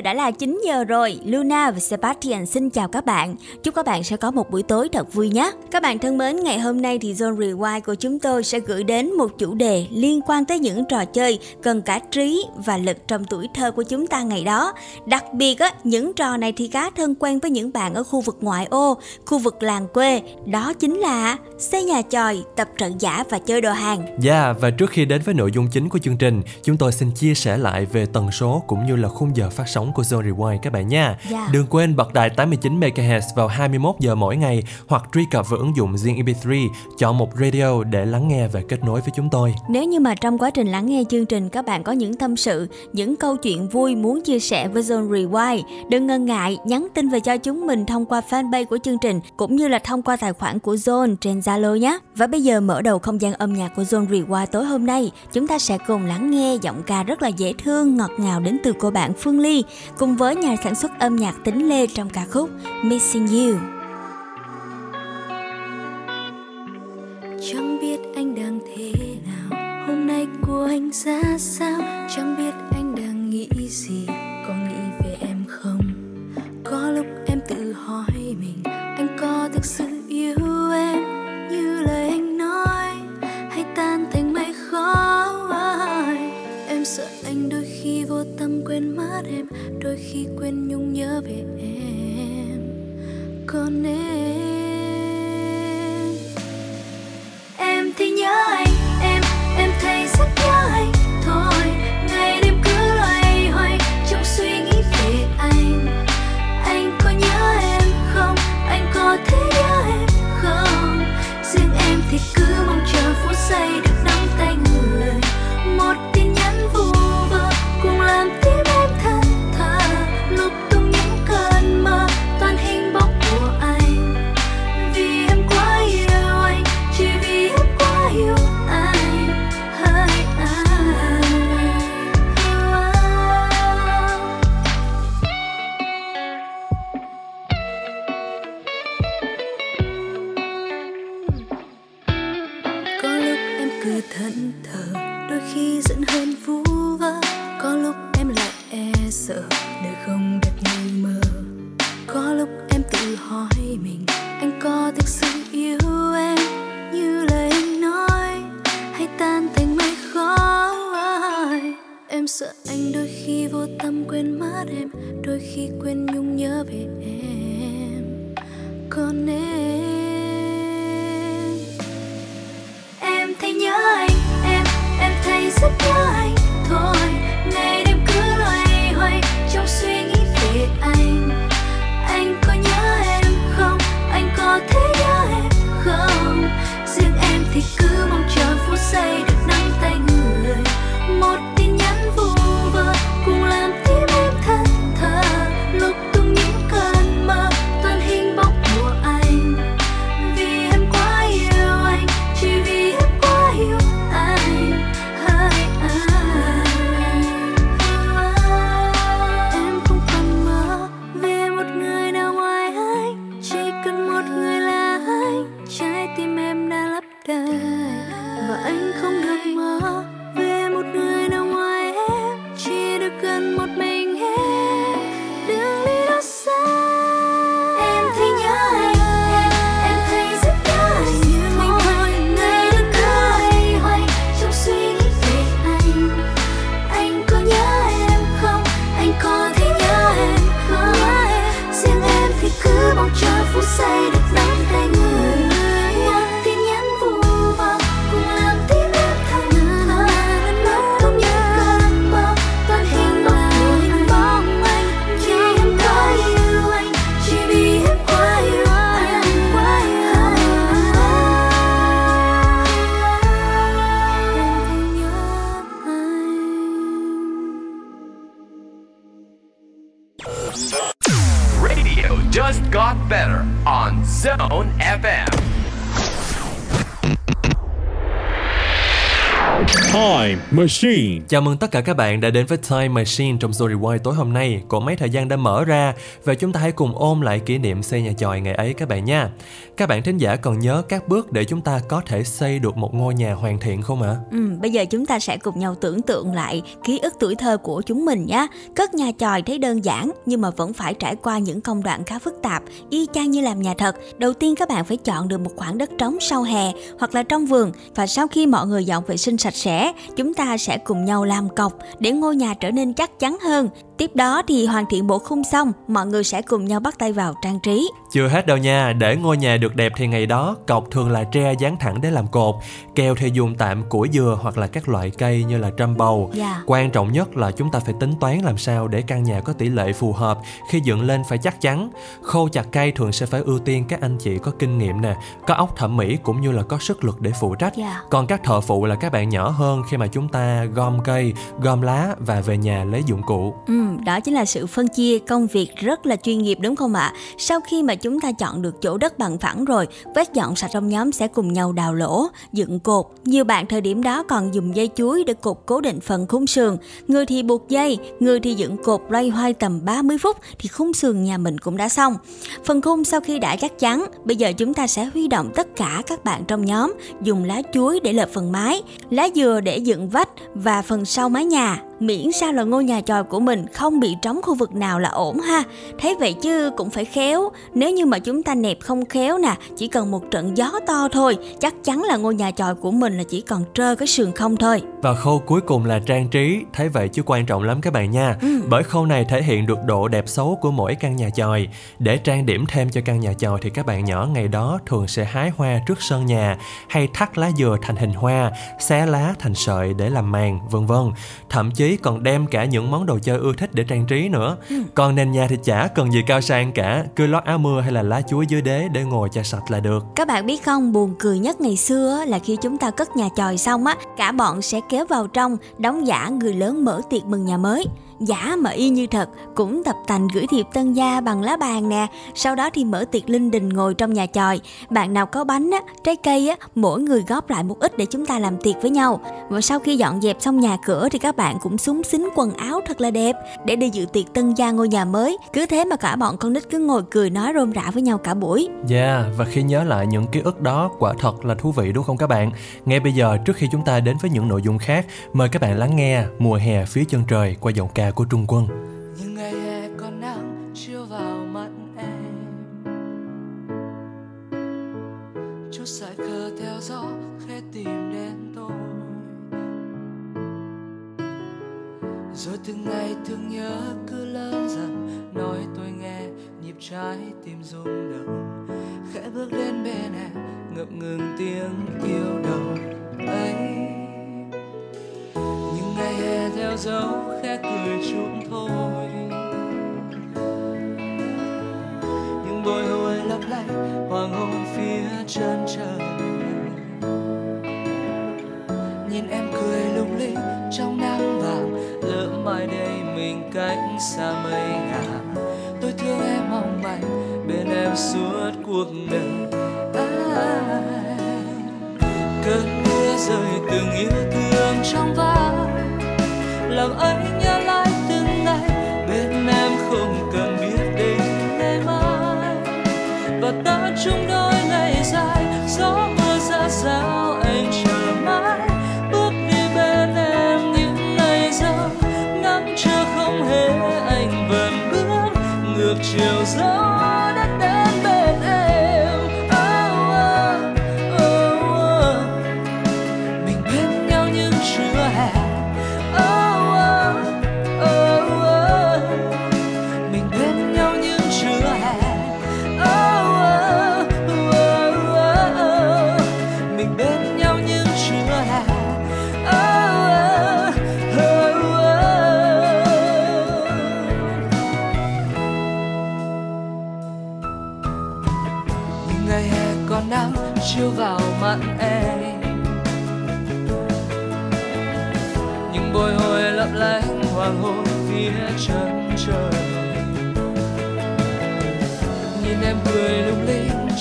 giờ đã là 9 giờ rồi. Luna và Sebastian xin chào các bạn. Chúc các bạn sẽ có một buổi tối thật vui nhé. Các bạn thân mến, ngày hôm nay thì Zone Rewind của chúng tôi sẽ gửi đến một chủ đề liên quan tới những trò chơi cần cả trí và lực trong tuổi thơ của chúng ta ngày đó. Đặc biệt á, những trò này thì khá thân quen với những bạn ở khu vực ngoại ô, khu vực làng quê. Đó chính là xây nhà tròi, tập trận giả và chơi đồ hàng. Yeah, dạ, và trước khi đến với nội dung chính của chương trình, chúng tôi xin chia sẻ lại về tần số cũng như là khung giờ phát sóng của Zone Rewind các bạn nha. Yeah. Dạ. Đừng quên bật đài 89 MHz vào 21 giờ mỗi ngày hoặc truy cập vào ứng dụng Zing MP3, chọn một radio để lắng nghe và kết nối với chúng tôi. Nếu như mà trong quá trình lắng nghe chương trình các bạn có những tâm sự, những câu chuyện vui muốn chia sẻ với Zone Rewind, đừng ngần ngại nhắn tin về cho chúng mình thông qua fanpage của chương trình cũng như là thông qua tài khoản của Zone trên Zalo nhé. Và bây giờ mở đầu không gian âm nhạc của Zone Rewind tối hôm nay, chúng ta sẽ cùng lắng nghe giọng ca rất là dễ thương, ngọt ngào đến từ cô bạn Phương Ly cùng với nhà sản xuất âm nhạc Tính Lê trong ca khúc Missing You. Chẳng biết anh đang thế nào, Hôm nay của anh ra sao Chẳng biết anh đang nghĩ gì Đôi khi quên nhung nhớ về em. Còn em em thì nhớ anh, em em thấy rất nhớ anh. Thôi, ngày đêm cứ loay hoay, trong suy nghĩ về anh. Anh có nhớ em không? Anh có thể nhớ em không? Riêng em thì cứ mong chờ phút giây em đôi khi quên nhung nhớ về em. Còn em em Machine. Chào mừng tất cả các bạn đã đến với Time Machine trong Story tối hôm nay. Cỗ máy thời gian đã mở ra và chúng ta hãy cùng ôm lại kỷ niệm xây nhà chòi ngày ấy các bạn nha. Các bạn thính giả còn nhớ các bước để chúng ta có thể xây được một ngôi nhà hoàn thiện không ạ? Ừ, bây giờ chúng ta sẽ cùng nhau tưởng tượng lại ký ức tuổi thơ của chúng mình nhé. Cất nhà chòi thấy đơn giản nhưng mà vẫn phải trải qua những công đoạn khá phức tạp, y chang như làm nhà thật. Đầu tiên các bạn phải chọn được một khoảng đất trống sau hè hoặc là trong vườn và sau khi mọi người dọn vệ sinh sạch sẽ, chúng ta sẽ cùng nhau làm cọc để ngôi nhà trở nên chắc chắn hơn. Tiếp đó thì hoàn thiện bộ khung xong, mọi người sẽ cùng nhau bắt tay vào trang trí. Chưa hết đâu nha, để ngôi nhà được đẹp thì ngày đó cọc thường là tre dán thẳng để làm cột, keo thì dùng tạm củi dừa hoặc là các loại cây như là trăm bầu. Dạ. Quan trọng nhất là chúng ta phải tính toán làm sao để căn nhà có tỷ lệ phù hợp khi dựng lên phải chắc chắn. Khâu chặt cây thường sẽ phải ưu tiên các anh chị có kinh nghiệm nè, có óc thẩm mỹ cũng như là có sức lực để phụ trách. Dạ. Còn các thợ phụ là các bạn nhỏ hơn khi mà chúng ta gom cây, gom lá và về nhà lấy dụng cụ. Ừ, đó chính là sự phân chia công việc rất là chuyên nghiệp đúng không ạ? Sau khi mà chúng ta chọn được chỗ đất bằng phẳng rồi, quét dọn sạch trong nhóm sẽ cùng nhau đào lỗ, dựng cột. Nhiều bạn thời điểm đó còn dùng dây chuối để cột cố định phần khung sườn. Người thì buộc dây, người thì dựng cột loay hoay tầm 30 phút thì khung sườn nhà mình cũng đã xong. Phần khung sau khi đã chắc chắn, bây giờ chúng ta sẽ huy động tất cả các bạn trong nhóm dùng lá chuối để lợp phần mái, lá dừa để dựng vách và phần sau mái nhà miễn sao là ngôi nhà chòi của mình không bị trống khu vực nào là ổn ha thấy vậy chứ cũng phải khéo nếu như mà chúng ta nẹp không khéo nè chỉ cần một trận gió to thôi chắc chắn là ngôi nhà chòi của mình là chỉ còn trơ cái sườn không thôi Và khâu cuối cùng là trang trí, thấy vậy chứ quan trọng lắm các bạn nha. Bởi khâu này thể hiện được độ đẹp xấu của mỗi căn nhà chòi. Để trang điểm thêm cho căn nhà chòi thì các bạn nhỏ ngày đó thường sẽ hái hoa trước sân nhà, hay thắt lá dừa thành hình hoa, xé lá thành sợi để làm màn, vân vân. Thậm chí còn đem cả những món đồ chơi ưa thích để trang trí nữa. Còn nền nhà thì chả cần gì cao sang cả, cứ lót áo mưa hay là lá chuối dưới đế để ngồi cho sạch là được. Các bạn biết không, buồn cười nhất ngày xưa là khi chúng ta cất nhà chòi xong á, cả bọn sẽ kéo vào trong, đóng giả người lớn mở tiệc mừng nhà mới. Giả mà y như thật, cũng tập tành gửi thiệp tân gia bằng lá bàn nè, sau đó thì mở tiệc linh đình ngồi trong nhà chòi. Bạn nào có bánh á, trái cây á, mỗi người góp lại một ít để chúng ta làm tiệc với nhau. Và sau khi dọn dẹp xong nhà cửa thì các bạn cũng súng xính quần áo thật là đẹp để đi dự tiệc tân gia ngôi nhà mới. Cứ thế mà cả bọn con nít cứ ngồi cười nói rôm rả với nhau cả buổi. Yeah, và khi nhớ lại những ký ức đó quả thật là thú vị đúng không các bạn? Ngay bây giờ trước khi chúng ta đến với những nội dung khác, mời các bạn lắng nghe Mùa hè phía chân trời qua giọng ca của Trung Quân. những ngày hè có nắng chiếu vào mắt em. Chút sải khờ theo gió khẽ tìm đến tôi. Rồi từng ngày thương nhớ cứ lớn dần nói tôi nghe, nhịp trái tim rung động. Khẽ bước đến bên em, ngập ngừng tiếng yêu đầu. Theo dấu khẽ cười chúng thôi. Những bồi hồi lấp lánh hoàng hôn phía chân trời. Nhìn em cười lung linh trong nắng vàng lỡ mai đây mình cách xa mây ngàn. Tôi thương em mong manh bên em suốt cuộc đời. À, cơn mưa rơi từng yêu thương trong vai làm anh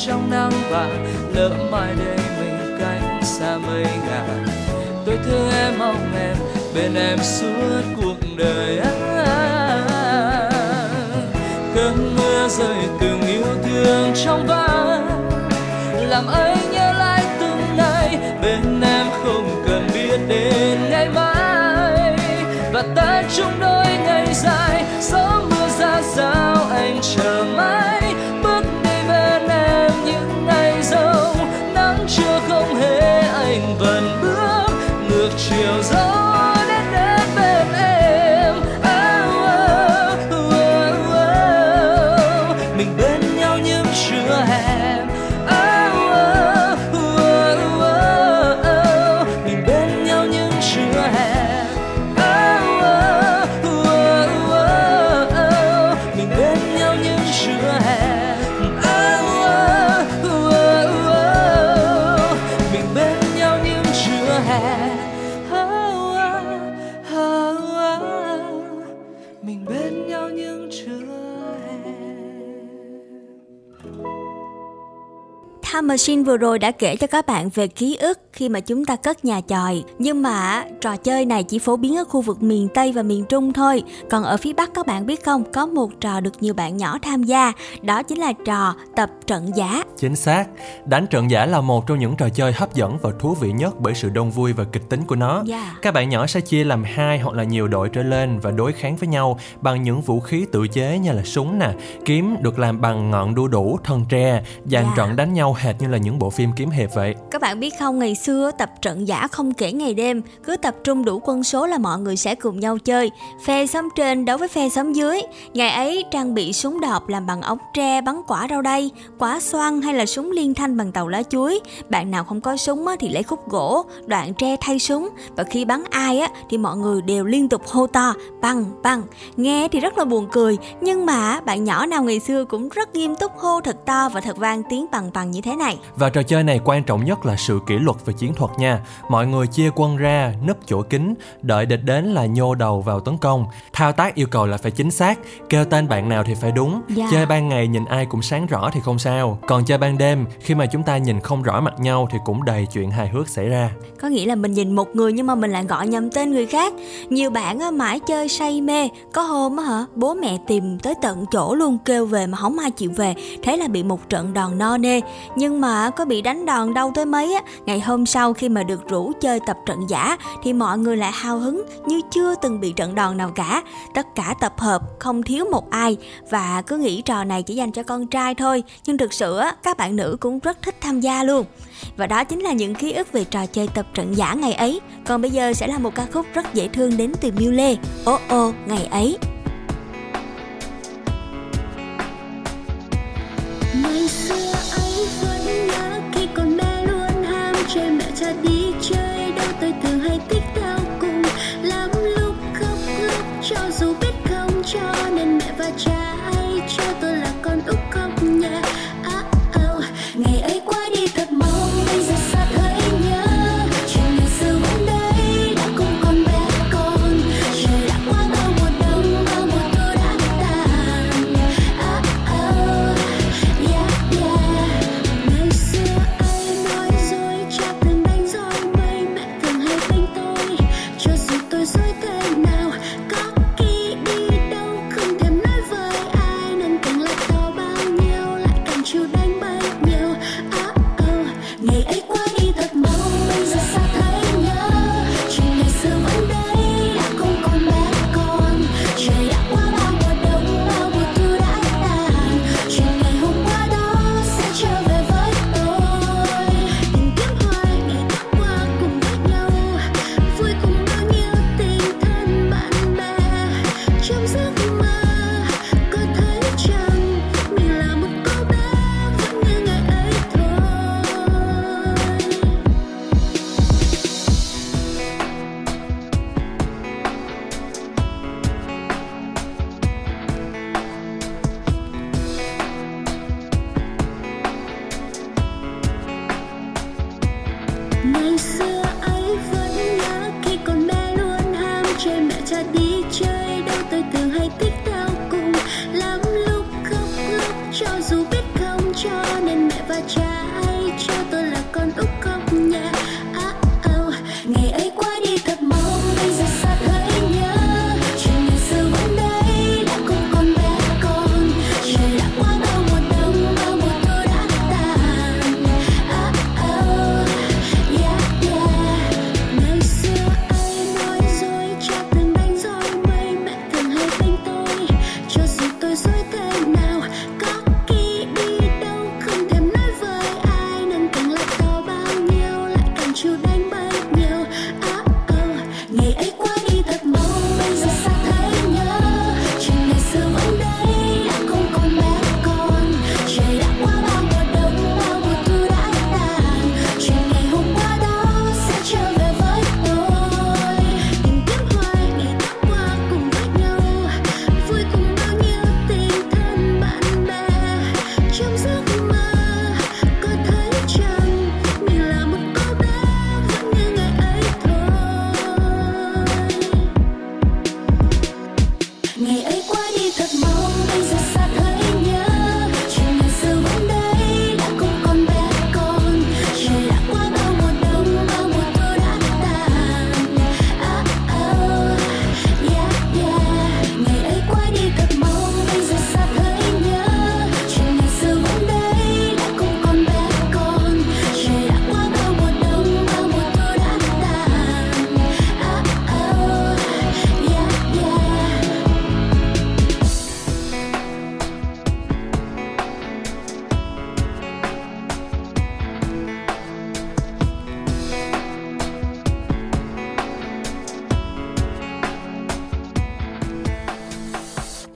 trong nắng vàng lỡ mai đây mình cách xa mây ngàn. Tôi thương em, mong em bên em suốt cuộc đời. Cơn mưa rơi từng yêu thương trong vắng làm anh nhớ lại từng ngày bên em không cần biết đến ngày mai. Và ta chung đôi ngày dài, gió mưa ra sao anh chờ mãi? Machine vừa rồi đã kể cho các bạn về ký ức khi mà chúng ta cất nhà chòi. Nhưng mà trò chơi này chỉ phổ biến ở khu vực miền Tây và miền Trung thôi. Còn ở phía Bắc các bạn biết không, có một trò được nhiều bạn nhỏ tham gia, đó chính là trò tập trận giả. Chính xác, đánh trận giả là một trong những trò chơi hấp dẫn và thú vị nhất bởi sự đông vui và kịch tính của nó. Yeah. Các bạn nhỏ sẽ chia làm hai hoặc là nhiều đội trở lên và đối kháng với nhau bằng những vũ khí tự chế như là súng nè, kiếm được làm bằng ngọn đu đủ, thân tre, dàn Yeah. trận đánh nhau hệt như là những bộ phim kiếm hiệp vậy. Các bạn biết không, ngày xưa tập trận giả không kể ngày đêm, cứ tập trung đủ quân số là mọi người sẽ cùng nhau chơi. Phe xóm trên đấu với phe xóm dưới. Ngày ấy trang bị súng đọp làm bằng ống tre bắn quả rau đây quả xoăn hay là súng liên thanh bằng tàu lá chuối. Bạn nào không có súng thì lấy khúc gỗ, đoạn tre thay súng và khi bắn ai á thì mọi người đều liên tục hô to băng băng. Nghe thì rất là buồn cười, nhưng mà bạn nhỏ nào ngày xưa cũng rất nghiêm túc hô thật to và thật vang tiếng bằng bằng như thế này. Và trò chơi này quan trọng nhất là sự kỷ luật và chiến thuật nha. Mọi người chia quân ra, núp chỗ kín, đợi địch đến là nhô đầu vào tấn công. Thao tác yêu cầu là phải chính xác, kêu tên bạn nào thì phải đúng. Dạ. Chơi ban ngày nhìn ai cũng sáng rõ thì không sao. Còn chơi ban đêm, khi mà chúng ta nhìn không rõ mặt nhau thì cũng đầy chuyện hài hước xảy ra. có nghĩa là mình nhìn một người nhưng mà mình lại gọi nhầm tên người khác nhiều bạn á, mãi chơi say mê có hôm á hả bố mẹ tìm tới tận chỗ luôn kêu về mà không ai chịu về thế là bị một trận đòn no nê nhưng mà có bị đánh đòn đâu tới mấy á ngày hôm sau khi mà được rủ chơi tập trận giả thì mọi người lại hào hứng như chưa từng bị trận đòn nào cả. Tất cả tập hợp, không thiếu một ai. Và cứ nghĩ trò này chỉ dành cho con trai thôi, nhưng thực sự các bạn nữ cũng rất thích tham gia luôn. Và đó chính là những ký ức về trò chơi tập trận giả ngày ấy. Còn bây giờ sẽ là một ca khúc rất dễ thương đến từ Miu Lê. Ô ô ngày ấy. Cha đi chơi đâu tôi thường hay thích theo cùng. Lắm lúc khóc lúc cho dù biết không cho nên mẹ và cha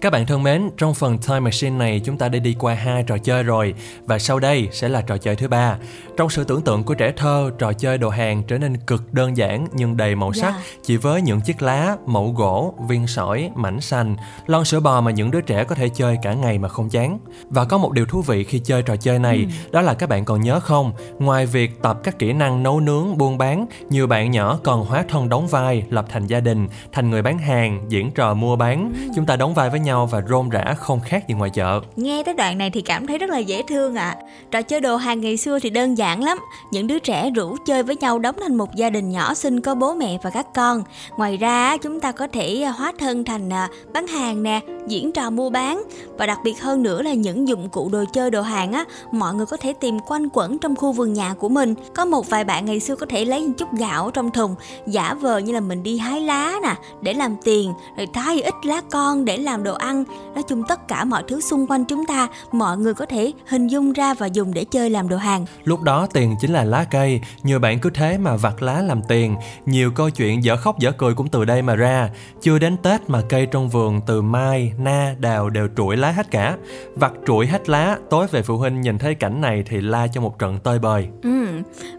Các bạn thân mến, trong phần Time Machine này chúng ta đã đi qua hai trò chơi rồi và sau đây sẽ là trò chơi thứ ba. Trong sự tưởng tượng của trẻ thơ, trò chơi đồ hàng trở nên cực đơn giản nhưng đầy màu sắc Dạ. chỉ với những chiếc lá, mẫu gỗ, viên sỏi, mảnh xanh, lon sữa bò mà những đứa trẻ có thể chơi cả ngày mà không chán. Và có một điều thú vị khi chơi trò chơi này, đó là các bạn còn nhớ không? Ngoài việc tập các kỹ năng nấu nướng, buôn bán, nhiều bạn nhỏ còn hóa thân đóng vai, lập thành gia đình, thành người bán hàng, diễn trò mua bán. Chúng ta đóng vai với nhau và rôm rã không khác gì ngoài chợ. Nghe tới đoạn này thì cảm thấy rất là dễ thương ạ. Trò chơi đồ hàng ngày xưa thì đơn giản lắm. Những đứa trẻ rủ chơi với nhau đóng thành một gia đình nhỏ xinh có bố mẹ và các con. Ngoài ra chúng ta có thể à, hóa thân thành à, bán hàng nè, diễn trò mua bán và đặc biệt hơn nữa là những dụng cụ đồ chơi đồ hàng á, mọi người có thể tìm quanh quẩn trong khu vườn nhà của mình. Có một vài bạn ngày xưa có thể lấy một chút gạo trong thùng, giả vờ như là mình đi hái lá nè để làm tiền, rồi thái ít lá con để làm đồ ăn. Nói chung tất cả mọi thứ xung quanh chúng ta, mọi người có thể hình dung ra và dùng để chơi làm đồ hàng. Lúc đó tiền chính là lá cây, nhiều bạn cứ thế mà vặt lá làm tiền. Nhiều câu chuyện dở khóc dở cười cũng từ đây mà ra. Chưa đến Tết mà cây trong vườn từ mai, na, đào đều trụi lá hết cả. Vặt trụi hết lá, tối về phụ huynh nhìn thấy cảnh này thì la cho một trận tơi bời. Ừ.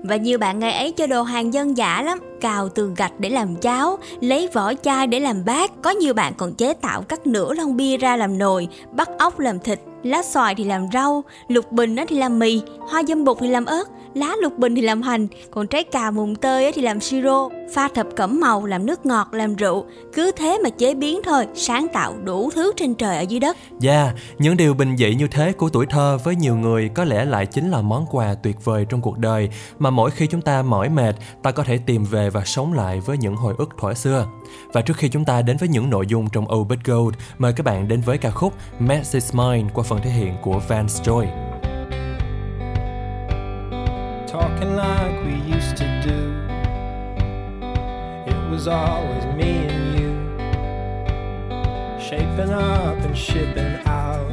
Và nhiều bạn ngày ấy chơi đồ hàng dân dã lắm Cào tường gạch để làm cháo, Lấy vỏ chai để làm bát. Có nhiều bạn còn chế tạo cắt nửa lon bia ra làm nồi, Bắt ốc làm thịt. Lá xoài thì làm rau Lục bình thì làm mì Hoa dâm bụt thì làm ớt Lá lục bình thì làm hành Còn trái cà mùng tơi thì làm siro Pha thập cẩm màu làm nước ngọt làm rượu Cứ thế mà chế biến thôi Sáng tạo đủ thứ trên trời ở dưới đất Dạ, những điều bình dị như thế của tuổi thơ với nhiều người có lẽ lại chính là món quà tuyệt vời trong cuộc đời mà mỗi khi chúng ta mỏi mệt, ta có thể tìm về và sống lại với những hồi ức thuở xưa. Và trước khi chúng ta đến với những nội dung trong Obit Gold, mời các bạn đến với ca khúc Mess Is Mine qua phần thể hiện của Vance Joy. talking like we used to do. It was always me and you, shaping up and shipping out.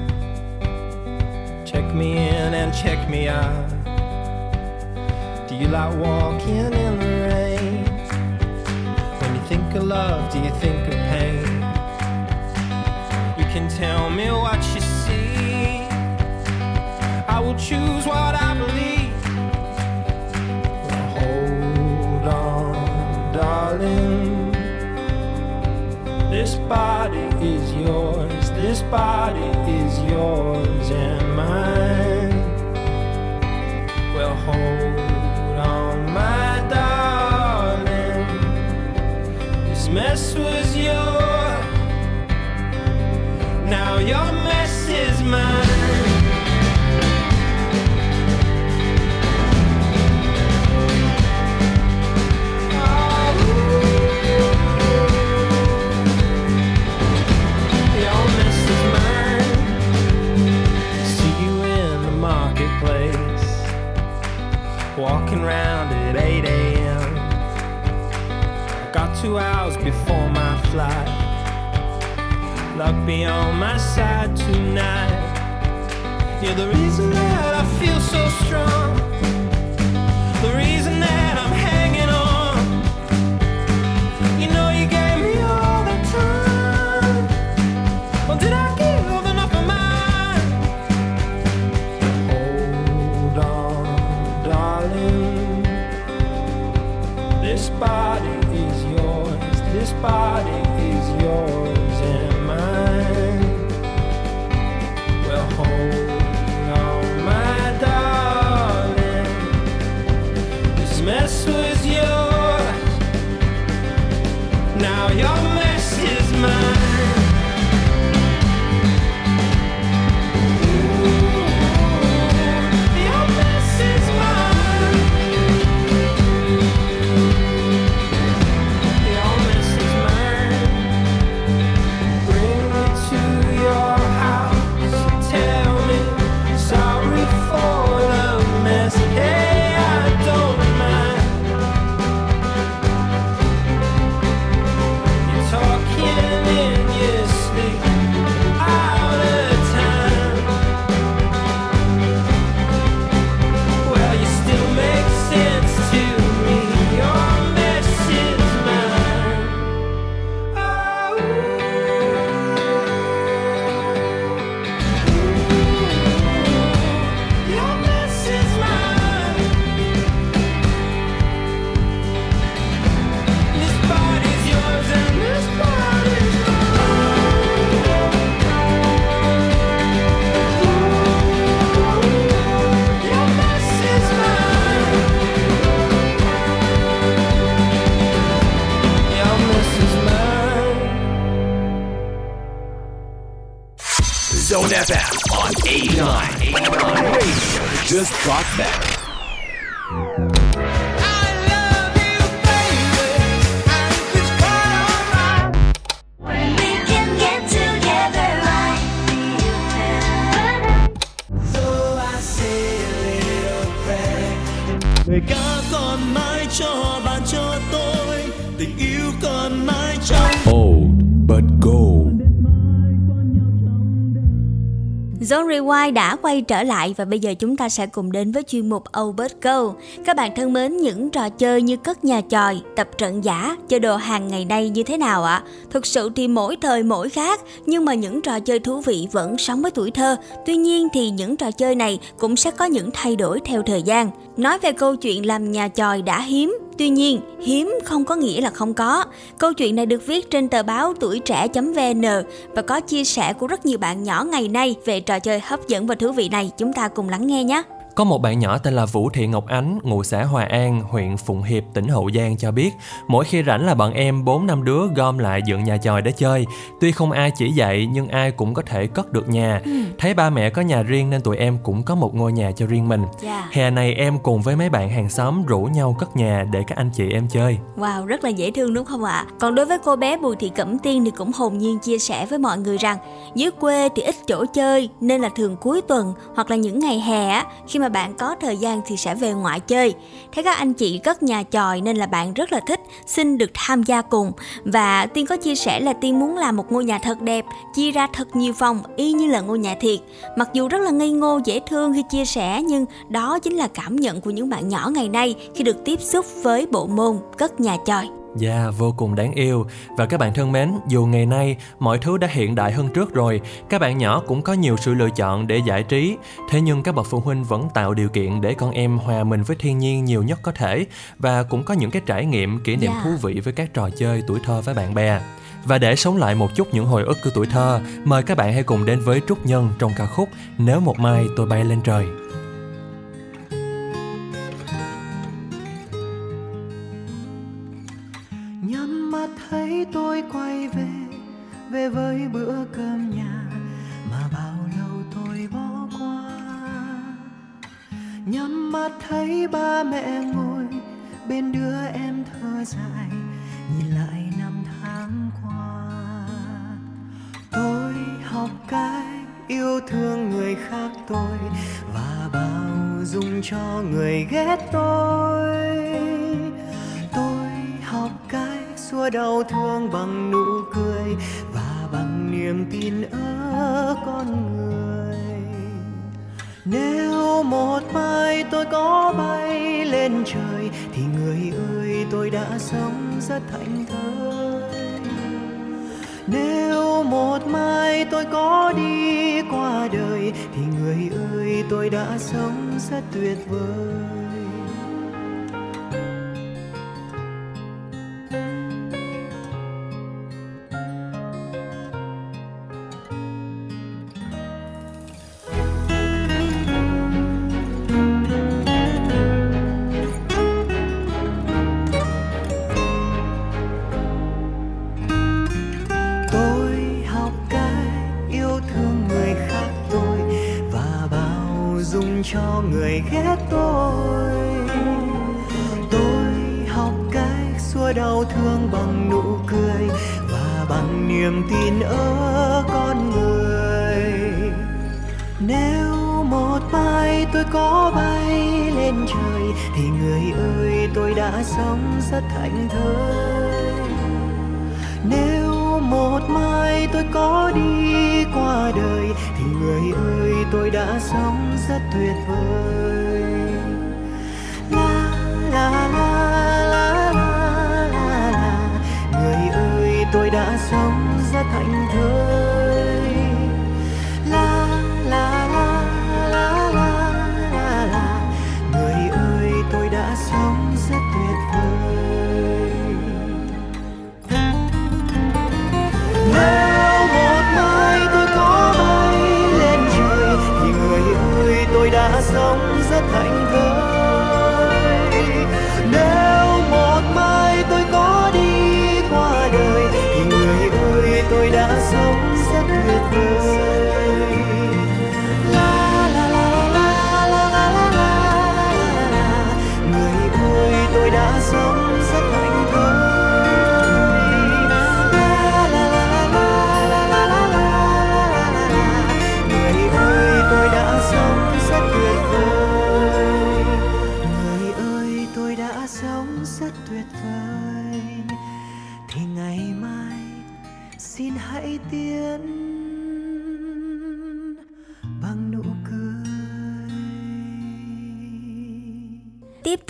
Check me in and check me out. Do you like walking in the rain? When you think of love, do you think of pain? You can tell me what you will choose what I believe. Hold on, darling. This body is yours. This body is yours and mine. Well, hold on, my darling. This mess was yours. Now your mess is mine. But go. Zone Rewind đã quay trở lại và bây giờ chúng ta sẽ cùng đến với chuyên mục Obert Go. Các bạn thân mến, những trò chơi như cất nhà tròi, tập trận giả, chơi đồ hàng ngày nay như thế nào ạ? Thực sự thì mỗi thời mỗi khác, nhưng mà những trò chơi thú vị vẫn sống với tuổi thơ. Tuy nhiên thì những trò chơi này cũng sẽ có những thay đổi theo thời gian. Nói về câu chuyện làm nhà tròi đã hiếm, Tuy nhiên, hiếm không có nghĩa là không có. Câu chuyện này được viết trên tờ báo tuổi trẻ.vn và có chia sẻ của rất nhiều bạn nhỏ ngày nay về trò chơi hấp dẫn và thú vị này. Chúng ta cùng lắng nghe nhé. Có một bạn nhỏ tên là Vũ Thị Ngọc Ánh, ngụ xã Hòa An, huyện Phụng Hiệp, tỉnh Hậu Giang cho biết, mỗi khi rảnh là bọn em 4 năm đứa gom lại dựng nhà chòi để chơi. Tuy không ai chỉ dạy nhưng ai cũng có thể cất được nhà. Thấy ba mẹ có nhà riêng nên tụi em cũng có một ngôi nhà cho riêng mình. Dạ. Hè này em cùng với mấy bạn hàng xóm rủ nhau cất nhà để các anh chị em chơi. Wow, rất là dễ thương đúng không ạ? Còn đối với cô bé Bùi Thị Cẩm Tiên thì cũng hồn nhiên chia sẻ với mọi người rằng dưới quê thì ít chỗ chơi nên là thường cuối tuần hoặc là những ngày hè khi mà bạn có thời gian thì sẽ về ngoại chơi. Thấy các anh chị cất nhà chòi nên là bạn rất là thích, xin được tham gia cùng. Và Tiên có chia sẻ là Tiên muốn làm một ngôi nhà thật đẹp, chia ra thật nhiều phòng y như là ngôi nhà thiệt. Mặc dù rất là ngây ngô dễ thương khi chia sẻ nhưng đó chính là cảm nhận của những bạn nhỏ ngày nay khi được tiếp xúc với bộ môn cất nhà chòi. Dạ, vô cùng đáng yêu. Và các bạn thân mến, dù ngày nay mọi thứ đã hiện đại hơn trước rồi, các bạn nhỏ cũng có nhiều sự lựa chọn để giải trí. Thế nhưng các bậc phụ huynh vẫn tạo điều kiện để con em hòa mình với thiên nhiên nhiều nhất có thể và cũng có những cái trải nghiệm, kỷ niệm Dạ. thú vị với các trò chơi tuổi thơ với bạn bè. Và để sống lại một chút những hồi ức của tuổi thơ, mời các bạn hãy cùng đến với Trúc Nhân trong ca khúc Nếu một mai tôi bay lên trời. Dài, nhìn lại năm tháng qua. Tôi học cách yêu thương người khác tôi và bao dung cho người ghét tôi. Tôi học cách xua đau thương bằng nụ cười và bằng niềm tin ở con người. Nếu một mai tôi có bay lên trời thì người tôi đã sống rất thảnh thơi. Nếu một mai tôi có đi qua đời, thì người ơi, tôi đã sống rất tuyệt vời. Sống rất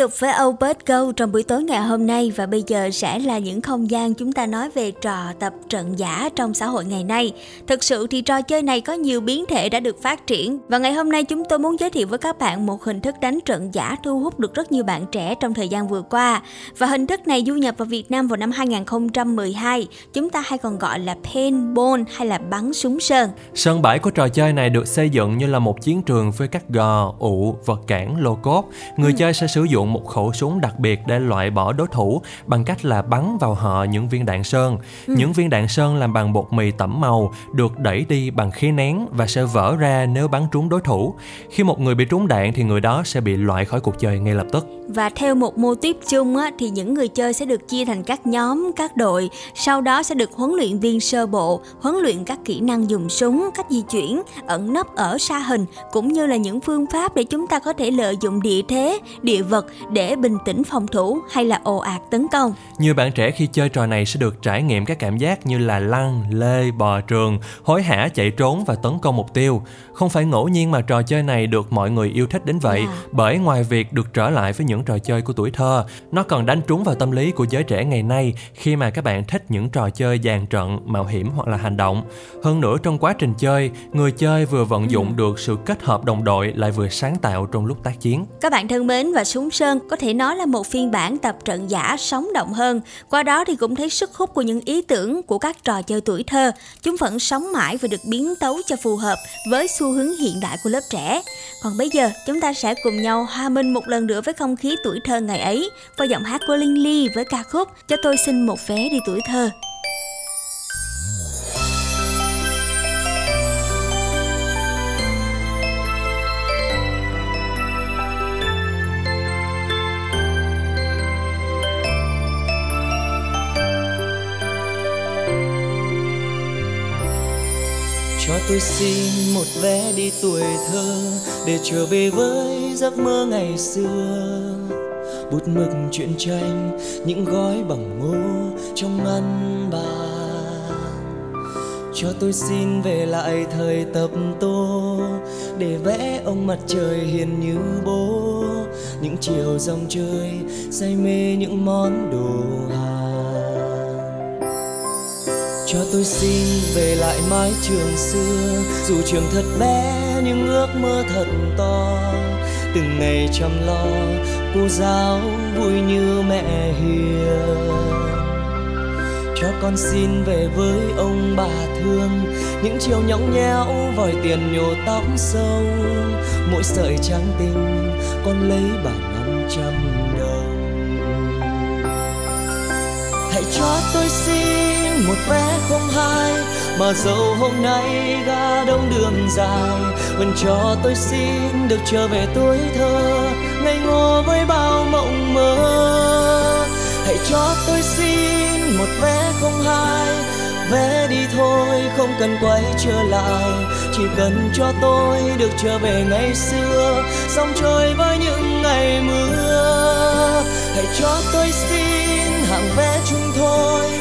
tục với Obert Go trong buổi tối ngày hôm nay và bây giờ sẽ là những không gian chúng ta nói về trò tập trận giả trong xã hội ngày nay. Thực sự thì trò chơi này có nhiều biến thể đã được phát triển và ngày hôm nay chúng tôi muốn giới thiệu với các bạn một hình thức đánh trận giả thu hút được rất nhiều bạn trẻ trong thời gian vừa qua. Và hình thức này du nhập vào Việt Nam vào năm 2012, chúng ta hay còn gọi là paintball hay là bắn súng sơn. Sân bãi của trò chơi này được xây dựng như là một chiến trường với các gò, ụ, vật cản, lô cốt. Người ừ. chơi sẽ sử dụng một khẩu súng đặc biệt để loại bỏ đối thủ bằng cách là bắn vào họ những viên đạn sơn. Ừ. Những viên đạn sơn làm bằng bột mì tẩm màu được đẩy đi bằng khí nén và sẽ vỡ ra nếu bắn trúng đối thủ. Khi một người bị trúng đạn thì người đó sẽ bị loại khỏi cuộc chơi ngay lập tức. Và theo một mô típ chung á, thì những người chơi sẽ được chia thành các nhóm, các đội, sau đó sẽ được huấn luyện viên sơ bộ, huấn luyện các kỹ năng dùng súng, cách di chuyển, ẩn nấp ở xa hình cũng như là những phương pháp để chúng ta có thể lợi dụng địa thế, địa vật để bình tĩnh phòng thủ hay là ồ ạt tấn công. Nhiều bạn trẻ khi chơi trò này sẽ được trải nghiệm các cảm giác như là lăn, lê, bò trường, hối hả chạy trốn và tấn công mục tiêu. Không phải ngẫu nhiên mà trò chơi này được mọi người yêu thích đến vậy. Dạ. bởi ngoài việc được trở lại với những trò chơi của tuổi thơ, nó còn đánh trúng vào tâm lý của giới trẻ ngày nay khi mà các bạn thích những trò chơi dàn trận, mạo hiểm hoặc là hành động. Hơn nữa trong quá trình chơi, người chơi vừa vận dụng ừ. được sự kết hợp đồng đội lại vừa sáng tạo trong lúc tác chiến. Các bạn thân mến và Súng hơn, có thể nói là một phiên bản tập trận giả sống động hơn. Qua đó thì cũng thấy sức hút của những ý tưởng của các trò chơi tuổi thơ. Chúng vẫn sống mãi và được biến tấu cho phù hợp với xu hướng hiện đại của lớp trẻ. Còn bây giờ chúng ta sẽ cùng nhau hòa minh một lần nữa với không khí tuổi thơ ngày ấy qua giọng hát của Linh Ly với ca khúc Cho tôi xin một vé đi tuổi thơ. Tôi xin một vé đi tuổi thơ để trở về với giấc mơ ngày xưa. Bút mực truyện tranh, những gói bằng ngô trong ngăn bàn. Cho tôi xin về lại thời tập tô để vẽ ông mặt trời hiền như bố. Những chiều dòng chơi say mê những món đồ hàng cho tôi xin về lại mái trường xưa. Dù trường thật bé, nhưng ước mơ thật to. Từng ngày chăm lo, cô giáo vui như mẹ hiền. Cho con xin về với ông bà thương. Những chiều nhõng nhẽo, vòi tiền nhổ tóc sâu. Mỗi sợi trắng tinh, con lấy bằng năm trăm đồng. Hãy cho tôi xin một vé không hai mà dẫu hôm nay ga đông đường dài, vẫn cho tôi xin được trở về tuổi thơ, ngây ngô với bao mộng mơ. Hãy cho tôi xin một vé không hai vé đi thôi, không cần quay trở lại. Chỉ cần cho tôi được trở về ngày xưa, sóng trôi với những ngày mưa. Hãy cho tôi xin hàng vé chung thôi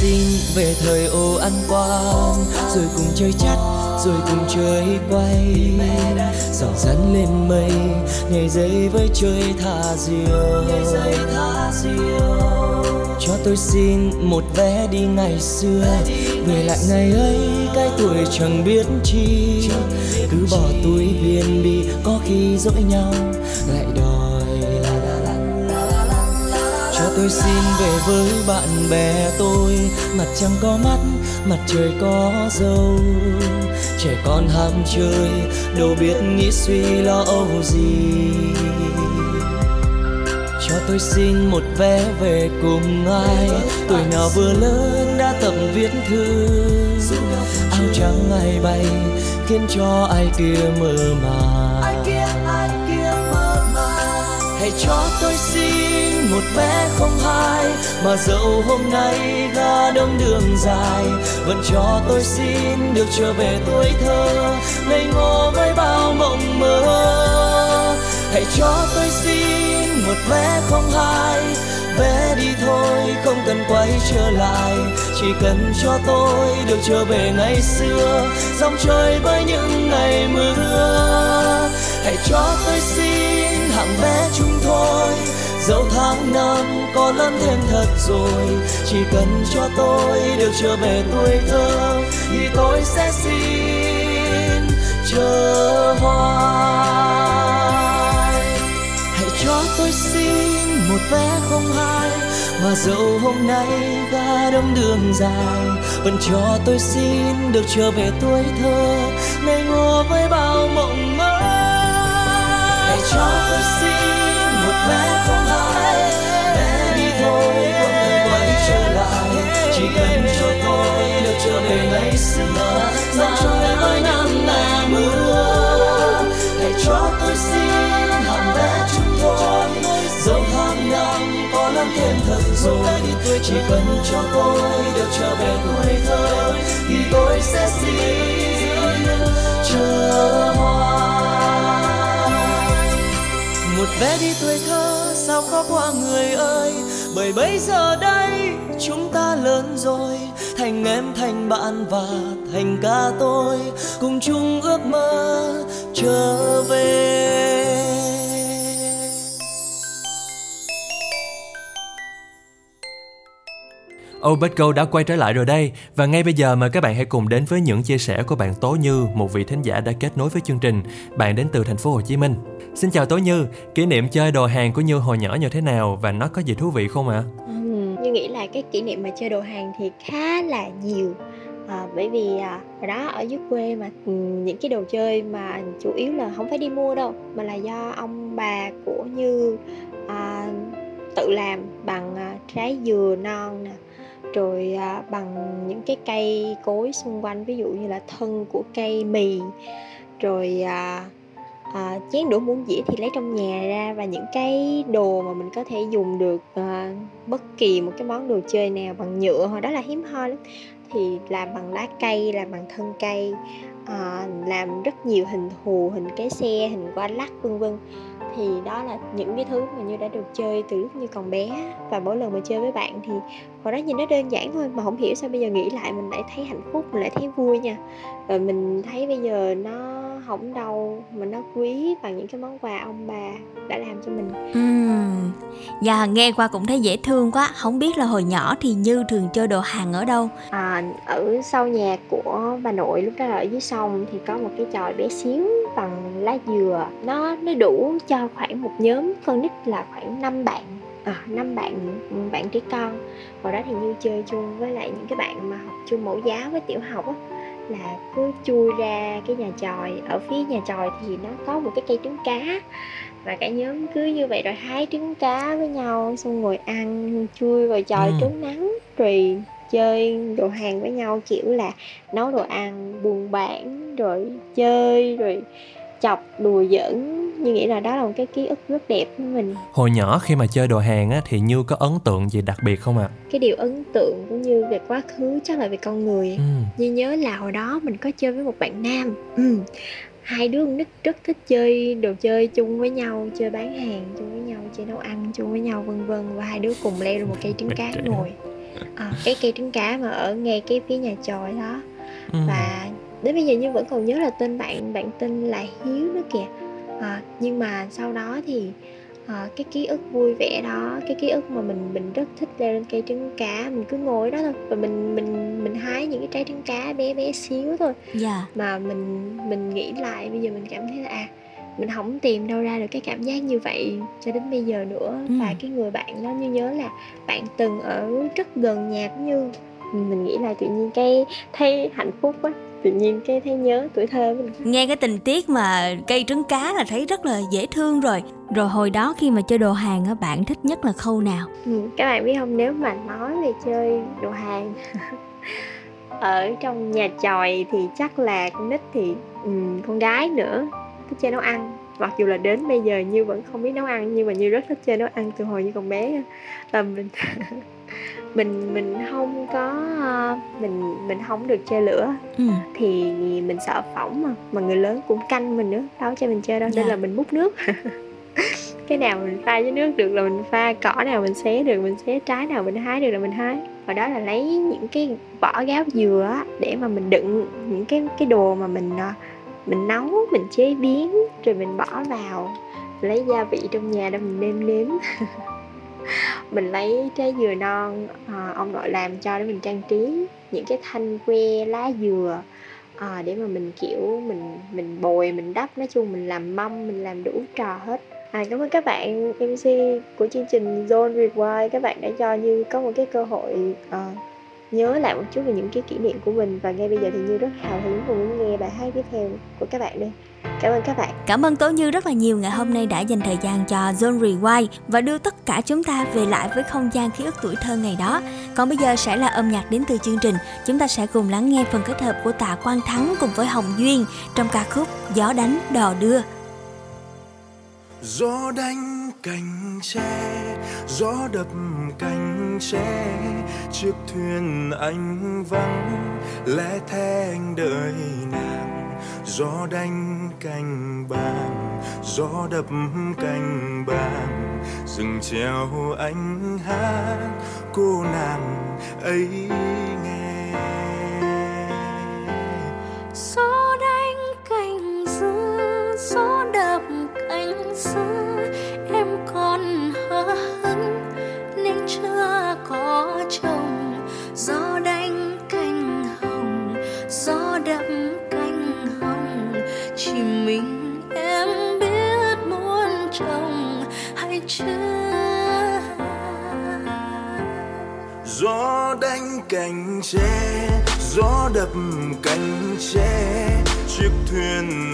Sinh về thời ô ăn quan rồi cùng chơi chắt rồi cùng chơi quay. Dòng rắn lên mây nhảy dây với chơi thả diều. Cho tôi xin một vé đi ngày xưa. Về lại ngày ấy cái tuổi chẳng biết chi. Cứ bỏ túi viên bi, có khi dỗi nhau. Lại tôi xin về với bạn bè tôi. Mặt chẳng có mắt mặt trời có dâu. Trẻ con ham chơi đâu biết nghĩ suy lo âu gì. Cho tôi xin một vé về cùng ai. Tuổi nào vừa lớn đã tập viết thư. Áo trắng ai bay khiến cho ai kia mơ màng. Hãy cho tôi xin một vé không hai, mà dẫu hôm nay ga đông đường dài, vẫn cho tôi xin được trở về tuổi thơ. Ngây ngô với bao mộng mơ, hãy cho tôi xin một vé không hai. Vé đi thôi, không cần quay trở lại, chỉ cần cho tôi được trở về ngày xưa. Dòng trời với những ngày mưa, hãy cho tôi xin hạng vé chung thôi dẫu tháng năm có lớn thêm thật rồi, chỉ cần cho tôi được trở về tuổi thơ, thì tôi sẽ xin chờ hoài. Hãy cho tôi xin một vé không hai, mà dẫu hôm nay ga đông đường dài, vẫn cho tôi xin được trở về tuổi thơ ngây ngô với bao mộng mơ. Hãy cho tôi xin một vé không về ngày dòng trôi với năm ngày mưa. Hãy cho tôi xin hàng vé chúng tôi dẫu hàng năm có lắm thêm thật rồi chỉ cần cho tôi được trở về tuổi thơ, thì tôi sẽ xin chờ hoài. Một vé đi tuổi thơ sao khó qua người ơi, bởi bây giờ đây chúng ta lớn rồi thành em thành bạn và thành ca tôi cùng chung ước mơ trở về Oh But Go đã quay trở lại rồi đây và ngay bây giờ mời các bạn hãy cùng đến với những chia sẻ của bạn Tố Như, một vị thính giả đã kết nối với chương trình. Bạn đến từ thành phố Hồ Chí Minh. Xin chào Tố Như, kỷ niệm chơi đồ hàng của Như hồi nhỏ như thế nào và nó có gì thú vị không ạ? À? Như nghĩ là cái kỷ niệm mà chơi đồ hàng thì khá là nhiều. À, bởi vì à, hồi đó ở dưới quê mà ừ, những cái đồ chơi mà chủ yếu là không phải đi mua đâu mà là do ông bà của như à, tự làm bằng à, trái dừa non nè rồi à, bằng những cái cây cối xung quanh ví dụ như là thân của cây mì rồi à, à, chén đũa muỗng dĩa thì lấy trong nhà ra và những cái đồ mà mình có thể dùng được à, bất kỳ một cái món đồ chơi nào bằng nhựa hồi đó là hiếm hoi lắm. Thì làm bằng lá cây làm bằng thân cây à, làm rất nhiều hình thù hình cái xe hình qua lắc vân vân. Thì đó là những cái thứ mà như đã được chơi từ lúc như còn bé và mỗi lần mà chơi với bạn thì hồi đó nhìn nó đơn giản thôi mà không hiểu sao bây giờ nghĩ lại mình lại thấy hạnh phúc mình lại thấy vui nha. Và mình thấy bây giờ nó không đâu mà nó quý bằng những cái món quà ông bà đã làm cho mình. Ừ dạ nghe qua cũng thấy dễ thương quá. Không biết là hồi nhỏ thì như thường chơi đồ hàng ở đâu? À, ở sau nhà của bà nội lúc đó là ở dưới sông thì có một cái chòi bé xíu bằng lá dừa. Nó nó đủ cho khoảng một nhóm con nít là khoảng 5 bạn. À, năm bạn bạn trẻ con. Hồi đó thì như chơi chung với lại những cái bạn mà học chung mẫu giáo với tiểu học á là cứ chui ra cái nhà tròi. Ở phía nhà tròi thì nó có một cái cây trứng cá và cả nhóm cứ như vậy rồi hái trứng cá với nhau xong ngồi ăn chui vào tròi ừ. trốn nắng rồi chơi đồ hàng với nhau kiểu là nấu đồ ăn buồn bản rồi chơi rồi chọc đùa giỡn. Như nghĩ là đó là một cái ký ức rất đẹp với mình. Hồi nhỏ khi mà chơi đồ hàng á thì như có ấn tượng gì đặc biệt không ạ? À? cái điều ấn tượng cũng như về quá khứ chắc là về con người. Ừ. như nhớ là hồi đó mình có chơi với một bạn nam. Ừ. hai đứa nít rất thích chơi đồ chơi chung với nhau chơi bán hàng chung với nhau chơi nấu ăn chung với nhau vân vân. Và hai đứa cùng leo lên một cây trứng cá ngồi à, cái cây trứng cá mà ở ngay cái phía nhà tròi đó ừ. và đến bây giờ như vẫn còn nhớ là tên bạn bạn tên là hiếu đó kìa à, nhưng mà sau đó thì à, cái ký ức vui vẻ đó cái ký ức mà mình mình rất thích leo lên cây trứng cá mình cứ ngồi đó thôi và mình mình mình hái những cái trái trứng cá bé bé xíu thôi yeah. Dạ. mà mình mình nghĩ lại bây giờ mình cảm thấy là à mình không tìm đâu ra được cái cảm giác như vậy cho đến bây giờ nữa. Ừ. và cái người bạn đó như nhớ là bạn từng ở rất gần nhà cũng như mình nghĩ là tự nhiên cái thấy hạnh phúc á tự nhiên cái thấy nhớ tuổi thơ mình. Nghe cái tình tiết mà cây trứng cá là thấy rất là dễ thương rồi. Rồi hồi đó khi mà chơi đồ hàng á bạn thích nhất là khâu nào? Ừ, các bạn biết không nếu mà nói về chơi đồ hàng ở trong nhà tròi thì chắc là con nít thì um, con gái nữa thích chơi nấu ăn. Mặc dù là đến bây giờ như vẫn không biết nấu ăn nhưng mà như rất thích chơi nấu ăn từ hồi như còn bé và mình mình mình không có mình mình không được chơi lửa. Ừ. thì mình sợ phỏng mà mà người lớn cũng canh mình nữa đâu cho mình chơi đâu nên dạ. là mình múc nước. Cái nào mình pha với nước được là mình pha cỏ nào mình xé được mình xé trái nào mình hái được là mình hái. Và đó là lấy những cái vỏ gáo dừa để mà mình đựng những cái cái đồ mà mình à, mình nấu mình chế biến rồi mình bỏ vào. Lấy gia vị trong nhà để mình nêm nếm. Mình lấy trái dừa non à, ông nội làm cho để mình trang trí những cái thanh que lá dừa à, để mà mình kiểu mình mình bồi mình đắp. Nói chung mình làm mâm mình làm đủ trò hết. À, cảm ơn các bạn MC của chương trình Zone Rewind. Các bạn đã cho Như có một cái cơ hội uh, nhớ lại một chút về những cái kỷ niệm của mình và ngay bây giờ thì Như rất hào hứng và muốn nghe bài hát tiếp theo của các bạn đây. Cảm ơn các bạn. Cảm ơn Tố Như rất là nhiều ngày hôm nay đã dành thời gian cho Zone Rewind và đưa tất cả chúng ta về lại với không gian ký ức tuổi thơ ngày đó. Còn bây giờ sẽ là âm nhạc đến từ chương trình. Chúng ta sẽ cùng lắng nghe phần kết hợp của Tạ Quang Thắng cùng với Hồng Duyên trong ca khúc Gió đánh đò đưa gió đánh cành tre gió đập cành tre chiếc thuyền anh vắng, lẽ thế anh đợi nàng. Gió đánh cành bàn, gió đập cành bàn rừng treo anh hát, cô nàng ấy nghe. Gió đánh gió đập cành tre chiếc thuyền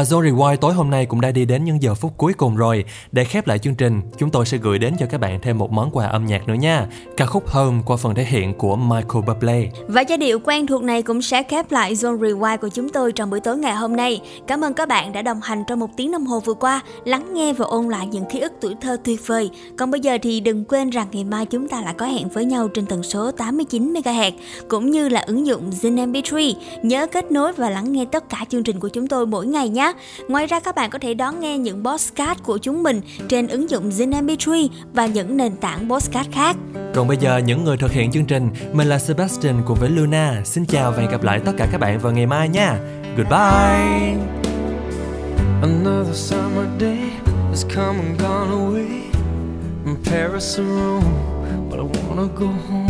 Và Zone Rewind tối hôm nay cũng đã đi đến những giờ phút cuối cùng rồi. Để khép lại chương trình, chúng tôi sẽ gửi đến cho các bạn thêm một món quà âm nhạc nữa nha. Ca khúc Home qua phần thể hiện của Michael Bublé. Và giai điệu quen thuộc này cũng sẽ khép lại Zone Rewind của chúng tôi trong buổi tối ngày hôm nay. Cảm ơn các bạn đã đồng hành trong một tiếng đồng hồ vừa qua, lắng nghe và ôn lại những ký ức tuổi thơ tuyệt vời. Còn bây giờ thì đừng quên rằng ngày mai chúng ta lại có hẹn với nhau trên tần số 89 MHz cũng như là ứng dụng Zin MP3. Nhớ kết nối và lắng nghe tất cả chương trình của chúng tôi mỗi ngày nhé. Ngoài ra các bạn có thể đón nghe những podcast của chúng mình trên ứng dụng Zin MP3 và những nền tảng podcast khác. Còn bây giờ những người thực hiện chương trình, mình là Sebastian cùng với Luna. Xin chào và hẹn gặp lại tất cả các bạn vào ngày mai nha. Goodbye. Another summer day has come and gone away from Paris or Rome, but I wanna go home.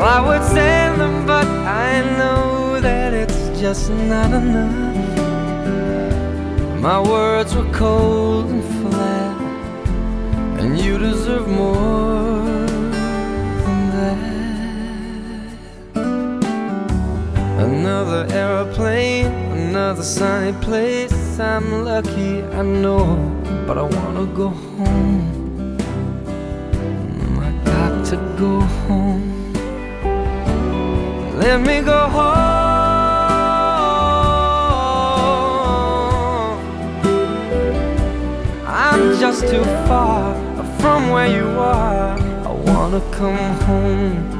Well, I would send them, but I know that it's just not enough. My words were cold and flat, And you deserve more than that. Another aeroplane, another sunny place. I'm lucky, I know, but I wanna go home. I got to go home. Let me go home. I'm just too far from where you are. I wanna come home.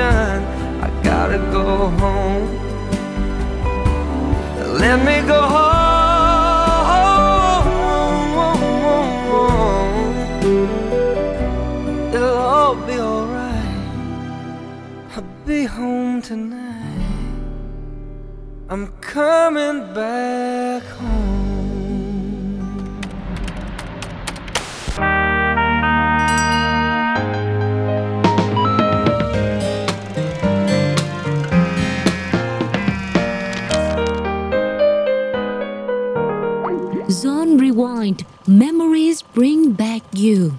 Done. I gotta go home. Let me go home. It'll all be alright. I'll be home tonight. I'm coming back Memories bring back you.